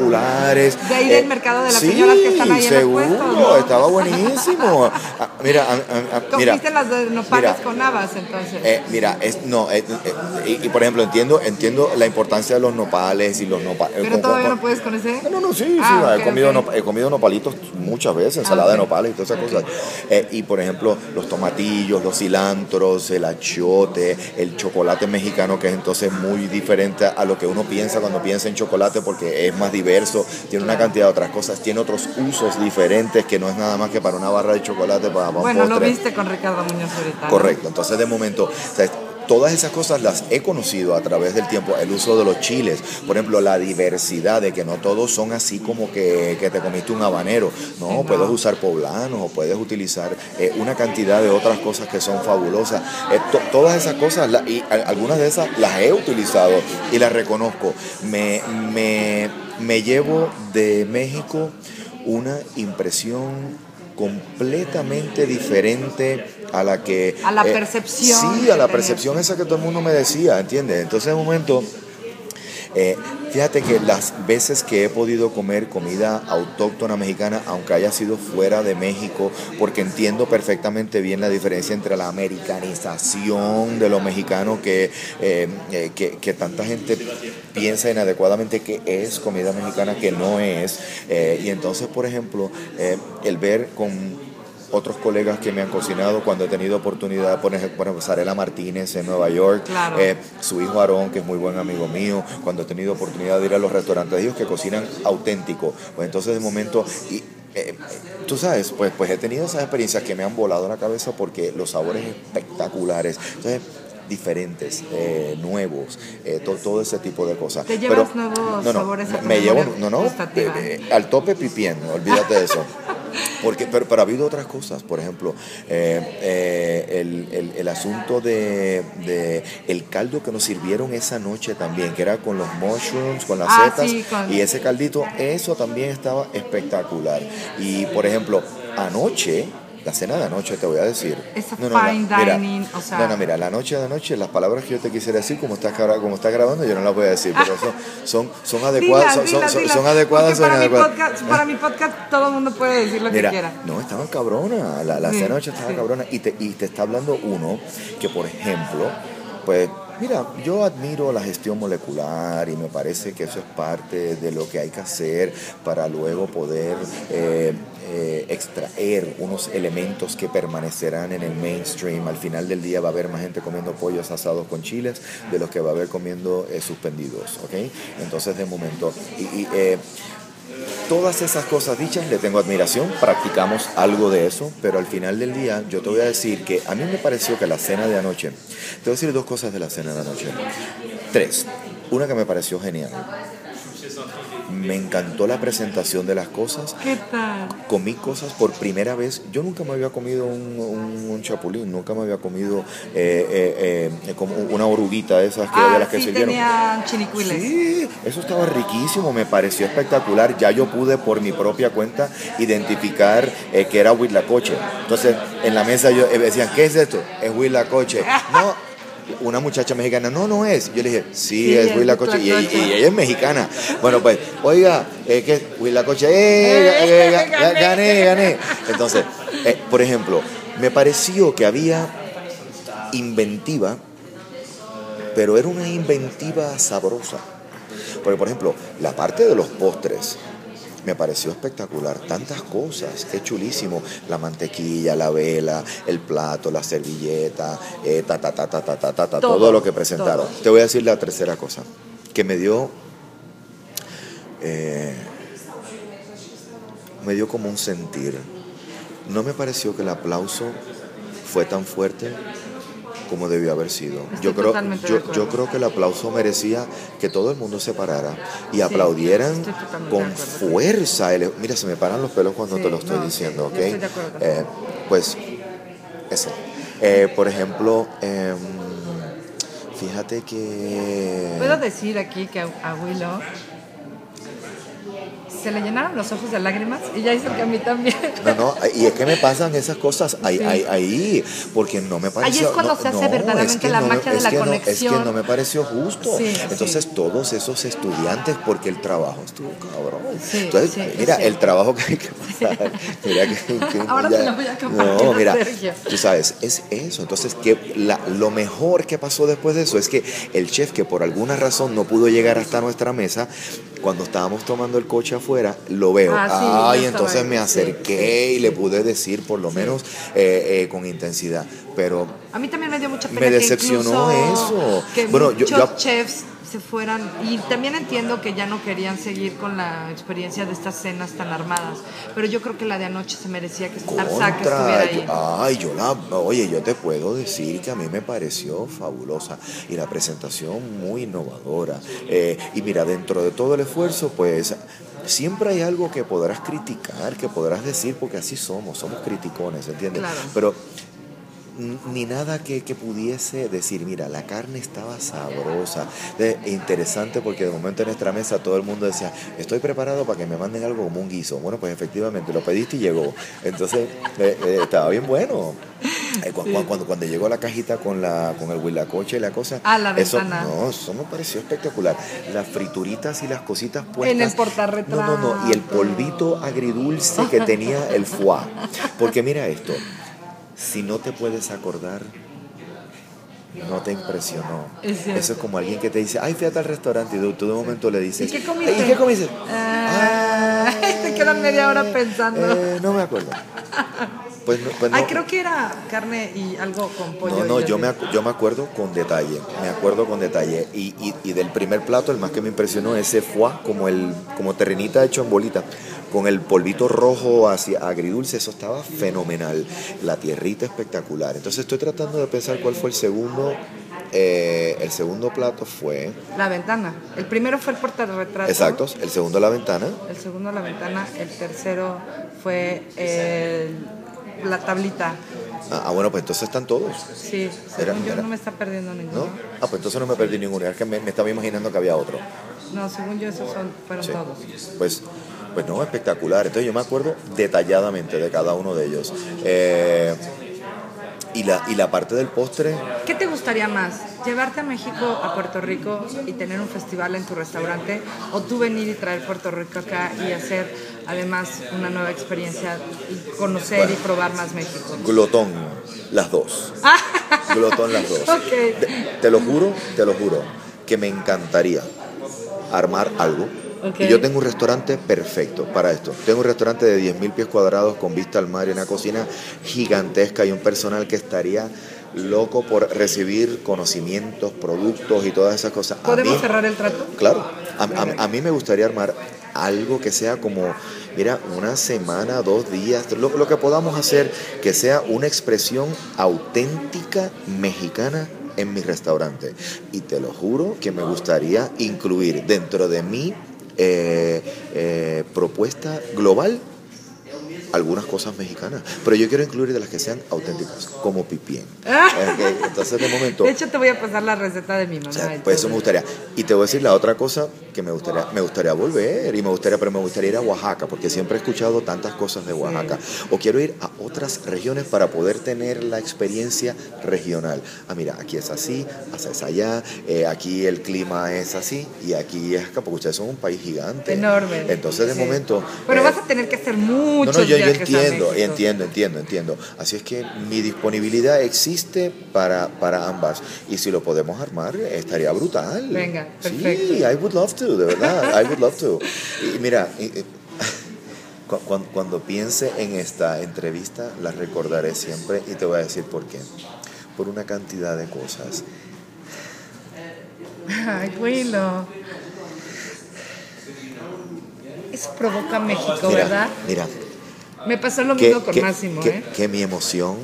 De ahí del mercado de las sí, señoras que están ahí en los seguro, puestos, ¿no? estaba buenísimo. Ah, mira, a- a- a- mira, las de nopales mira, con habas, entonces. eh, mira, es, no, eh, eh, y, y, por ejemplo, entiendo, entiendo la importancia de los nopales y los nopales. pero todavía no puedes con ese. No, no, sí, sí, Ah, he, comido ok. nop- he comido nopalitos muchas veces, ensalada Ah, de ok. nopales y todas esas cosas. Eh, y por ejemplo, los tomatillos, los cilantros, el achiote, el chocolate mexicano, que es entonces muy diferente a lo que uno piensa cuando piensa en chocolate, porque es más diverso, tiene una cantidad de otras cosas, tiene otros usos diferentes, que no es nada más que para una barra de chocolate, para, para un Bueno, lo viste con Ricardo Muñoz ahorita. Correcto, entonces de momento, o sea, todas esas cosas las he conocido a través del tiempo, el uso de los chiles, por ejemplo, la diversidad de que no todos son así como que, que te comiste un habanero, no, puedes usar poblanos o puedes utilizar eh, una cantidad de otras cosas que son fabulosas. Eh, to- todas esas cosas, la- y a- algunas de esas las he utilizado y las reconozco. Me, me, me llevo de México una impresión completamente diferente a la que... A la eh, percepción Sí, a la percepción esa que todo el mundo me decía, ¿entiendes? Entonces, en un momento... eh, fíjate que las veces que he podido comer comida autóctona mexicana, aunque haya sido fuera de México, porque entiendo perfectamente bien la diferencia entre la americanización de lo mexicano que, eh, eh, que, que tanta gente piensa inadecuadamente que es comida mexicana, que no es. Y entonces, por ejemplo, el ver con otros colegas que me han cocinado cuando he tenido oportunidad, por ejemplo, Sarela Martínez en Nueva York, Claro. eh, su hijo Aarón, que es muy buen amigo mío, cuando he tenido oportunidad de ir a los restaurantes de ellos que cocinan auténtico, pues entonces de momento... Y, eh, tú sabes, pues, pues he tenido esas experiencias que me han volado la cabeza porque los sabores espectaculares. Entonces, diferentes, eh, nuevos, eh, to- todo ese tipo de cosas. ¿Te llevas nuevos sabores a tu me llevo, no, no, eh, eh, al tope pipién, olvídate de eso. <laughs> Porque, pero, pero ha habido otras cosas, por ejemplo, eh, eh, el, el- el asunto de, de el caldo que nos sirvieron esa noche también, que era con los mushrooms, con las Ah, setas, sí, con- y ese caldito, eso también estaba espectacular. Y por ejemplo, anoche la cena de anoche, te voy a decir. Esa No, no, la- fine mira, dining, o sea. No, no, mira, la noche de anoche, las palabras que yo te quisiera decir, como estás, como estás grabando, yo no las voy a decir, pero son, son, son adecuadas, son, son, son- son adecuadas para mi, inadecuadas. podcast, para mi podcast todo el mundo puede decir lo que Mira, quiera. no, estaba cabrona, la, la Sí, cena de anoche estaba sí. cabrona y te, y te está hablando uno que, por ejemplo, pues, mira, yo admiro la gestión molecular y me parece que eso es parte de lo que hay que hacer para luego poder eh, eh, extraer unos elementos que permanecerán en el mainstream. Al final del día va a haber más gente comiendo pollos asados con chiles de los que va a haber comiendo eh, suspendidos, ¿ok? Entonces, de momento, y, y, eh, Todas esas cosas dichas le tengo admiración, practicamos algo de eso, pero al final del día yo te voy a decir que a mí me pareció que la cena de anoche, te voy a decir dos cosas de la cena de anoche. Tres. Una que me pareció genial. Me encantó la presentación de las cosas. ¿Qué tal? Comí cosas por primera vez. Yo nunca me había comido un, un- un chapulín, nunca me había comido eh, eh, eh, como una oruguita de esas que, de Ah, las que sí, sirvieron. tenían chinicuiles. Sí, eso estaba riquísimo, me pareció espectacular. Ya yo pude por mi propia cuenta identificar eh, que era huitlacoche. Entonces, en la mesa yo decían, ¿qué es esto? Es huitlacoche. <laughs> No, una muchacha mexicana, no, no es. Yo le dije, sí, Sí, es huitlacoche. Y, huitlacoche. y ella es mexicana. Bueno, pues, oiga, eh, ¿qué es huitlacoche? Eh, eh, ga- gané, gané. Entonces, eh, por ejemplo, me pareció que había inventiva pero era una inventiva sabrosa. Porque, por ejemplo, la parte de los postres me pareció espectacular. Tantas cosas, qué chulísimo. La mantequilla, la vela, el plato, la servilleta, eh, ta, ta, ta, ta, ta, ta, ta, ta, todo, Todo, lo que presentaron. todo. Te voy a decir la tercera cosa, que me dio... eh, me dio como un sentir. No me pareció que el aplauso fue tan fuerte como debió haber sido. Estoy Yo creo, yo, yo creo que el aplauso merecía que todo el mundo se parara y aplaudieran con fuerza. El- Mira, se me paran los pelos cuando Sí, te lo estoy no, diciendo, ¿ok? estoy de. Eh, pues, eso. Eh, por ejemplo, em, fíjate que... Puedo decir aquí que a Willow se le llenaron los ojos de lágrimas y ya hizo que a mí también. No, no, y es que me pasan esas cosas ahí, Sí. ahí, ahí, porque no me pareció... es cuando no, se hace no, verdaderamente es que la no magia de la conexión. es que no me pareció justo. Sí, Entonces sí. todos esos estudiantes, porque el trabajo estuvo cabrón. Entonces, mira, el trabajo que hay que pasar. <laughs> Mira que, que <laughs> Ahora ya- te lo voy a compartir No, mira, Sergio. tú sabes, es eso. Entonces, que la- lo mejor que pasó después de eso es que el chef, que por alguna razón no pudo llegar hasta nuestra mesa, cuando estábamos tomando el coche afuera, lo veo. Ah, sí, entonces me acerqué sí, y le pude decir, por lo menos, eh, eh, con intensidad. Pero A mí también me dio mucha pena Me decepcionó eso. Que Bueno, yo- yo- chefs se fueran y también entiendo que ya no querían seguir con la experiencia de estas cenas tan armadas, pero yo creo que la de anoche se merecía que Arzac estuviera ahí. ay, yo la, oye, yo te puedo decir que a mí me pareció fabulosa y la presentación muy innovadora. Eh, y mira, dentro de todo el esfuerzo, pues siempre hay algo que podrás criticar, que podrás decir, porque así somos, somos criticones, ¿entiendes? Claro. Pero ni nada que, que pudiese decir, mira, la carne estaba sabrosa, de- interesante porque de momento en nuestra mesa todo el mundo decía, estoy preparado para que me manden algo como un guiso. Bueno, pues efectivamente lo pediste y llegó. Entonces, eh, eh, estaba bien bueno. Eh, cu- cu- cuando, cuando llegó la cajita con la con el huilacoche y la cosa, Ah, la eso, ventana. no, eso me pareció espectacular. Las frituritas y las cositas puestas. En el portarretrato. No, no, no, y el polvito agridulce que tenía el foie. Porque mira esto, si no te puedes acordar, no te impresionó. Es. Eso es como alguien que te dice, ay, fui a tal restaurante y tú, de momento le dices, ¿Y qué comiste? "Ay, ¿Y qué comiste? Ah, <laughs> te quedan media hora pensando. Eh, no me acuerdo. Pues, no- pues Ay, creo que era carne y algo con pollo. No, no, yo me, yo me acuerdo con detalle, me acuerdo con detalle. Y, y- y del primer plato, el más que me impresionó, ese foie, como, el, como terrenita hecho en bolita, con el polvito rojo hacia agridulce, eso estaba fenomenal. La tierrita espectacular. Entonces estoy tratando de pensar cuál fue el segundo. eh, el segundo plato fue, La ventana. El primero fue el portarretrato. exacto, el segundo la ventana. El segundo la ventana. El tercero fue la tablita. Ah, ah, bueno, pues entonces están todos, Sí, Era- según yo era- no me está perdiendo ninguno. ¿no? Ah, pues entonces no me perdí ninguno, es que me, me estaba imaginando que había otro. No, según yo esos son, fueron Sí. todos. Pues Pues no, espectacular. Entonces yo me acuerdo detalladamente de cada uno de ellos. Eh, y, la, y la parte del postre, ¿Qué te gustaría más? ¿Llevarte a México, a Puerto Rico y tener un festival en tu restaurante? ¿O tú venir y traer Puerto Rico acá y hacer además una nueva experiencia y conocer Bueno. y probar más México? glotón, las dos. <laughs> glotón, las dos. Te lo juro, te lo juro, que me encantaría armar algo. Y yo tengo un restaurante perfecto para esto. Tengo un restaurante de 10.000 pies cuadrados con vista al mar y una cocina gigantesca y un personal que estaría loco por recibir conocimientos, productos y todas esas cosas. ¿Podemos mí- cerrar el trato? Claro, a, a- a mí me gustaría armar algo que sea como, mira, una semana, dos días, lo, lo que podamos hacer, que sea una expresión auténtica mexicana en mi restaurante. Y te lo juro que me gustaría incluir dentro de mi eh, eh, propuesta global algunas cosas mexicanas, pero yo quiero incluir de las que sean auténticas, como pipien. Ok, Entonces, de momento, <laughs> De hecho, te voy a pasar la receta de mi mamá. o sea, pues eso me gustaría. Y te voy a decir la otra cosa que me gustaría, me gustaría volver y me gustaría, pero me gustaría ir a Oaxaca porque siempre he escuchado tantas cosas de Oaxaca. O quiero ir a otras regiones para poder tener la experiencia regional. Ah, mira, aquí es así, es allá, eh, aquí el clima es así y aquí es acá porque ustedes son un país gigante. Enorme. Entonces de Sí. momento. Pero eh, vas a tener que hacer no, muchos no, yo, yo entiendo, entiendo, entiendo, entiendo. Así es que mi disponibilidad existe para, para ambas. Y si lo podemos armar, estaría brutal. Venga, perfecto. Sí, I would love to, de verdad, I would love to. Y mira, cuan- cuando piense en esta entrevista, la recordaré siempre y te voy a decir por qué. Por una cantidad de cosas. Ay, Willow. Eso provoca México, Mira, ¿verdad? mira, Me pasó lo que, mismo con que- Máximo, que- ¿eh? que mi emoción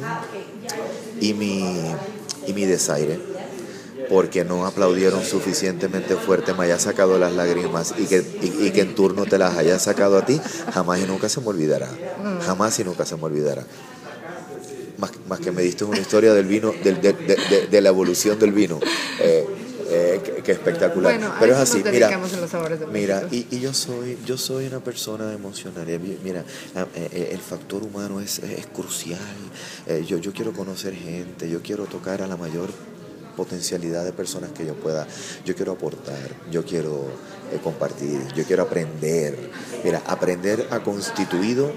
y mi, y mi desaire, porque no aplaudieron suficientemente fuerte, me haya sacado las lágrimas y que, y, y que en turno te las haya sacado a ti, jamás y nunca se me olvidará. Jamás y nunca se me olvidará. Más, más que me diste una historia del vino, del- de, de- de- de la evolución del vino. eh, eh, que espectacular. Bueno, Pero es así, mira, dedicamos en los sabores de mira, y, y yo soy yo soy una persona emocional. Mira, eh, eh, el factor humano es, es crucial. Eh, yo, yo quiero conocer gente, yo quiero tocar a la mayor potencialidad de personas que yo pueda. Yo quiero aportar, yo quiero eh, compartir, yo quiero aprender. Mira, aprender ha constituido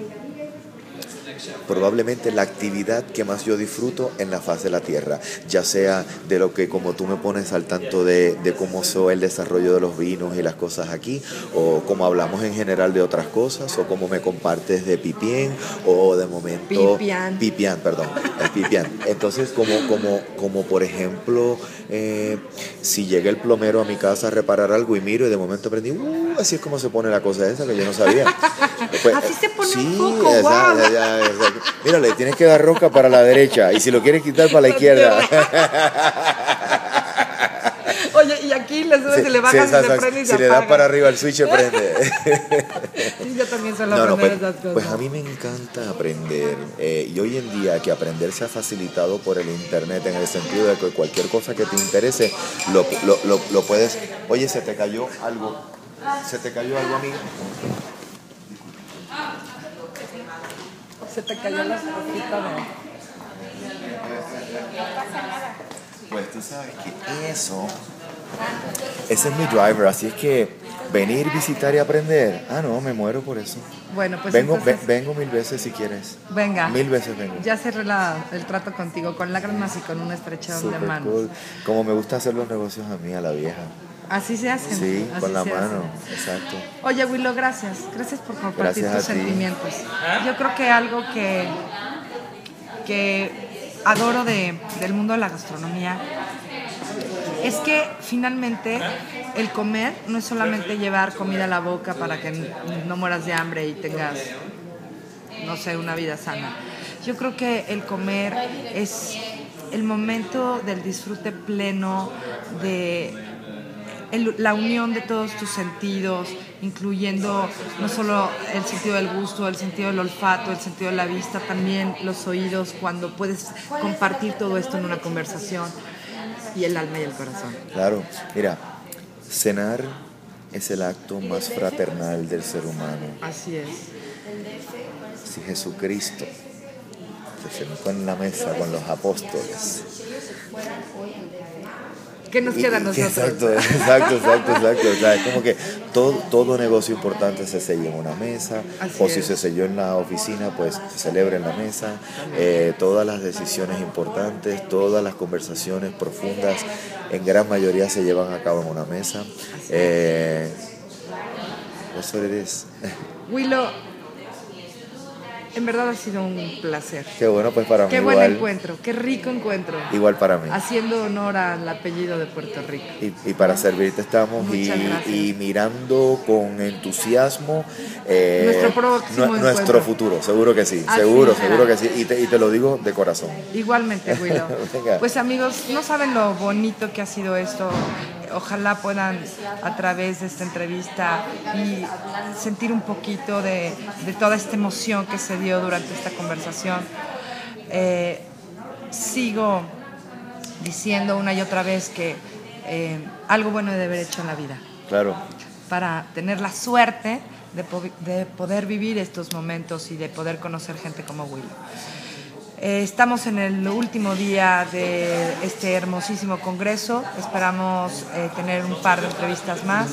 probablemente la actividad que más yo disfruto en la faz de la tierra, ya sea de lo que como tú me pones al tanto de, de cómo soy el desarrollo de los vinos y las cosas aquí, o como hablamos en general de otras cosas, o como me compartes de Pipien, o de momento... Pipián. Pipián, perdón, el Pipián. Entonces, como, como, como por ejemplo, eh, si llega el plomero a mi casa a reparar algo y miro y de momento aprendí, "Uh, así es como se pone la cosa esa que yo no sabía. <laughs> Después, Así se pone un foco, esa- guau. ya, ya, exacto. Mira, le tienes que dar rosca para la derecha y si lo quieres quitar para la izquierda. Oye, y aquí le subes Sí, y le bajas y exacto. se prende y se si le das para arriba el switch se prende. <laughs> Yo también suelo No, no, aprender pues, esas cosas. pues a mí me encanta aprender. eh, y hoy en día que aprender se ha facilitado por el internet en el sentido de que cualquier cosa que te interese lo, lo, lo, lo puedes. Oye, se te cayó algo. Se te cayó algo, amigo. Se te cayó la sopita de... Pues tú sabes que eso. Ese es mi driver, así es que venir, visitar y aprender. Ah, no, me muero por eso. Bueno, pues vengo, entonces, ve- vengo mil veces si quieres. venga. Mil veces vengo. Ya cerré la- el trato contigo con lágrimas y con una estrechada de manos. cool. Como me gusta hacer los negocios a mí, a la vieja. Así se hacen. Sí, así con la mano. hacen. Exacto. Oye, Willow, gracias. Gracias por compartir Gracias tus sentimientos. Yo creo que algo que, que adoro de, del mundo de la gastronomía es que finalmente el comer no es solamente llevar comida a la boca para que no mueras de hambre y tengas, no sé, una vida sana. Yo creo que el comer es el momento del disfrute pleno, de el- la unión de todos tus sentidos, incluyendo no solo el sentido del gusto, el sentido del olfato, el sentido de la vista, también los oídos, cuando puedes compartir todo esto en una conversación, y el alma y el corazón. Claro. Mira, cenar es el acto más fraternal del ser humano. Así es. Si Jesucristo se sentó en la mesa con los apóstoles. ¿Qué nos queda a nosotros? Exacto, <laughs> exacto, exacto, exacto. O sea, es como que todo, todo negocio importante se sella en una mesa, Así o si se selló en la oficina, pues se celebra en la mesa. Eh, todas las decisiones importantes, todas las conversaciones profundas, en gran mayoría se llevan a cabo en una mesa. Eh, it is. Willow, en verdad ha sido un placer. Qué bueno, pues para mí Qué buen igual, encuentro, qué rico encuentro. igual para mí. Haciendo honor al apellido de Puerto Rico. Y, y para servirte estamos y, mirando con entusiasmo eh, Nuestro próximo nue- nuestro futuro, seguro que sí, Así seguro, será. seguro que sí, y te, y te lo digo de corazón. Igualmente, Willow. <laughs> Venga. Pues amigos, no saben lo bonito que ha sido esto. Ojalá puedan a través de esta entrevista y sentir un poquito de, de toda esta emoción que se dio durante esta conversación. Eh, sigo diciendo una y otra vez que eh, algo bueno de haber hecho en la vida Claro, para tener la suerte de, po- de poder vivir estos momentos y de poder conocer gente como Willow. Eh, estamos en el último día de este hermosísimo congreso. Esperamos eh, tener un par de entrevistas más.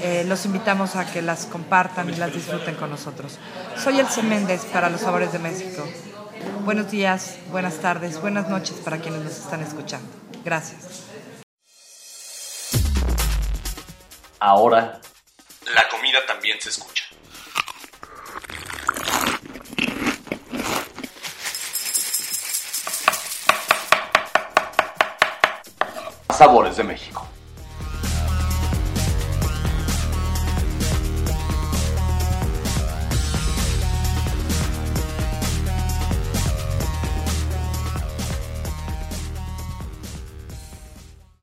Eh, los invitamos a que las compartan y las disfruten con nosotros. Soy Elce Méndez para Los Sabores de México. Buenos días, buenas tardes, buenas noches para quienes nos están escuchando. Gracias. Ahora, la comida también se escucha. Sabores de México.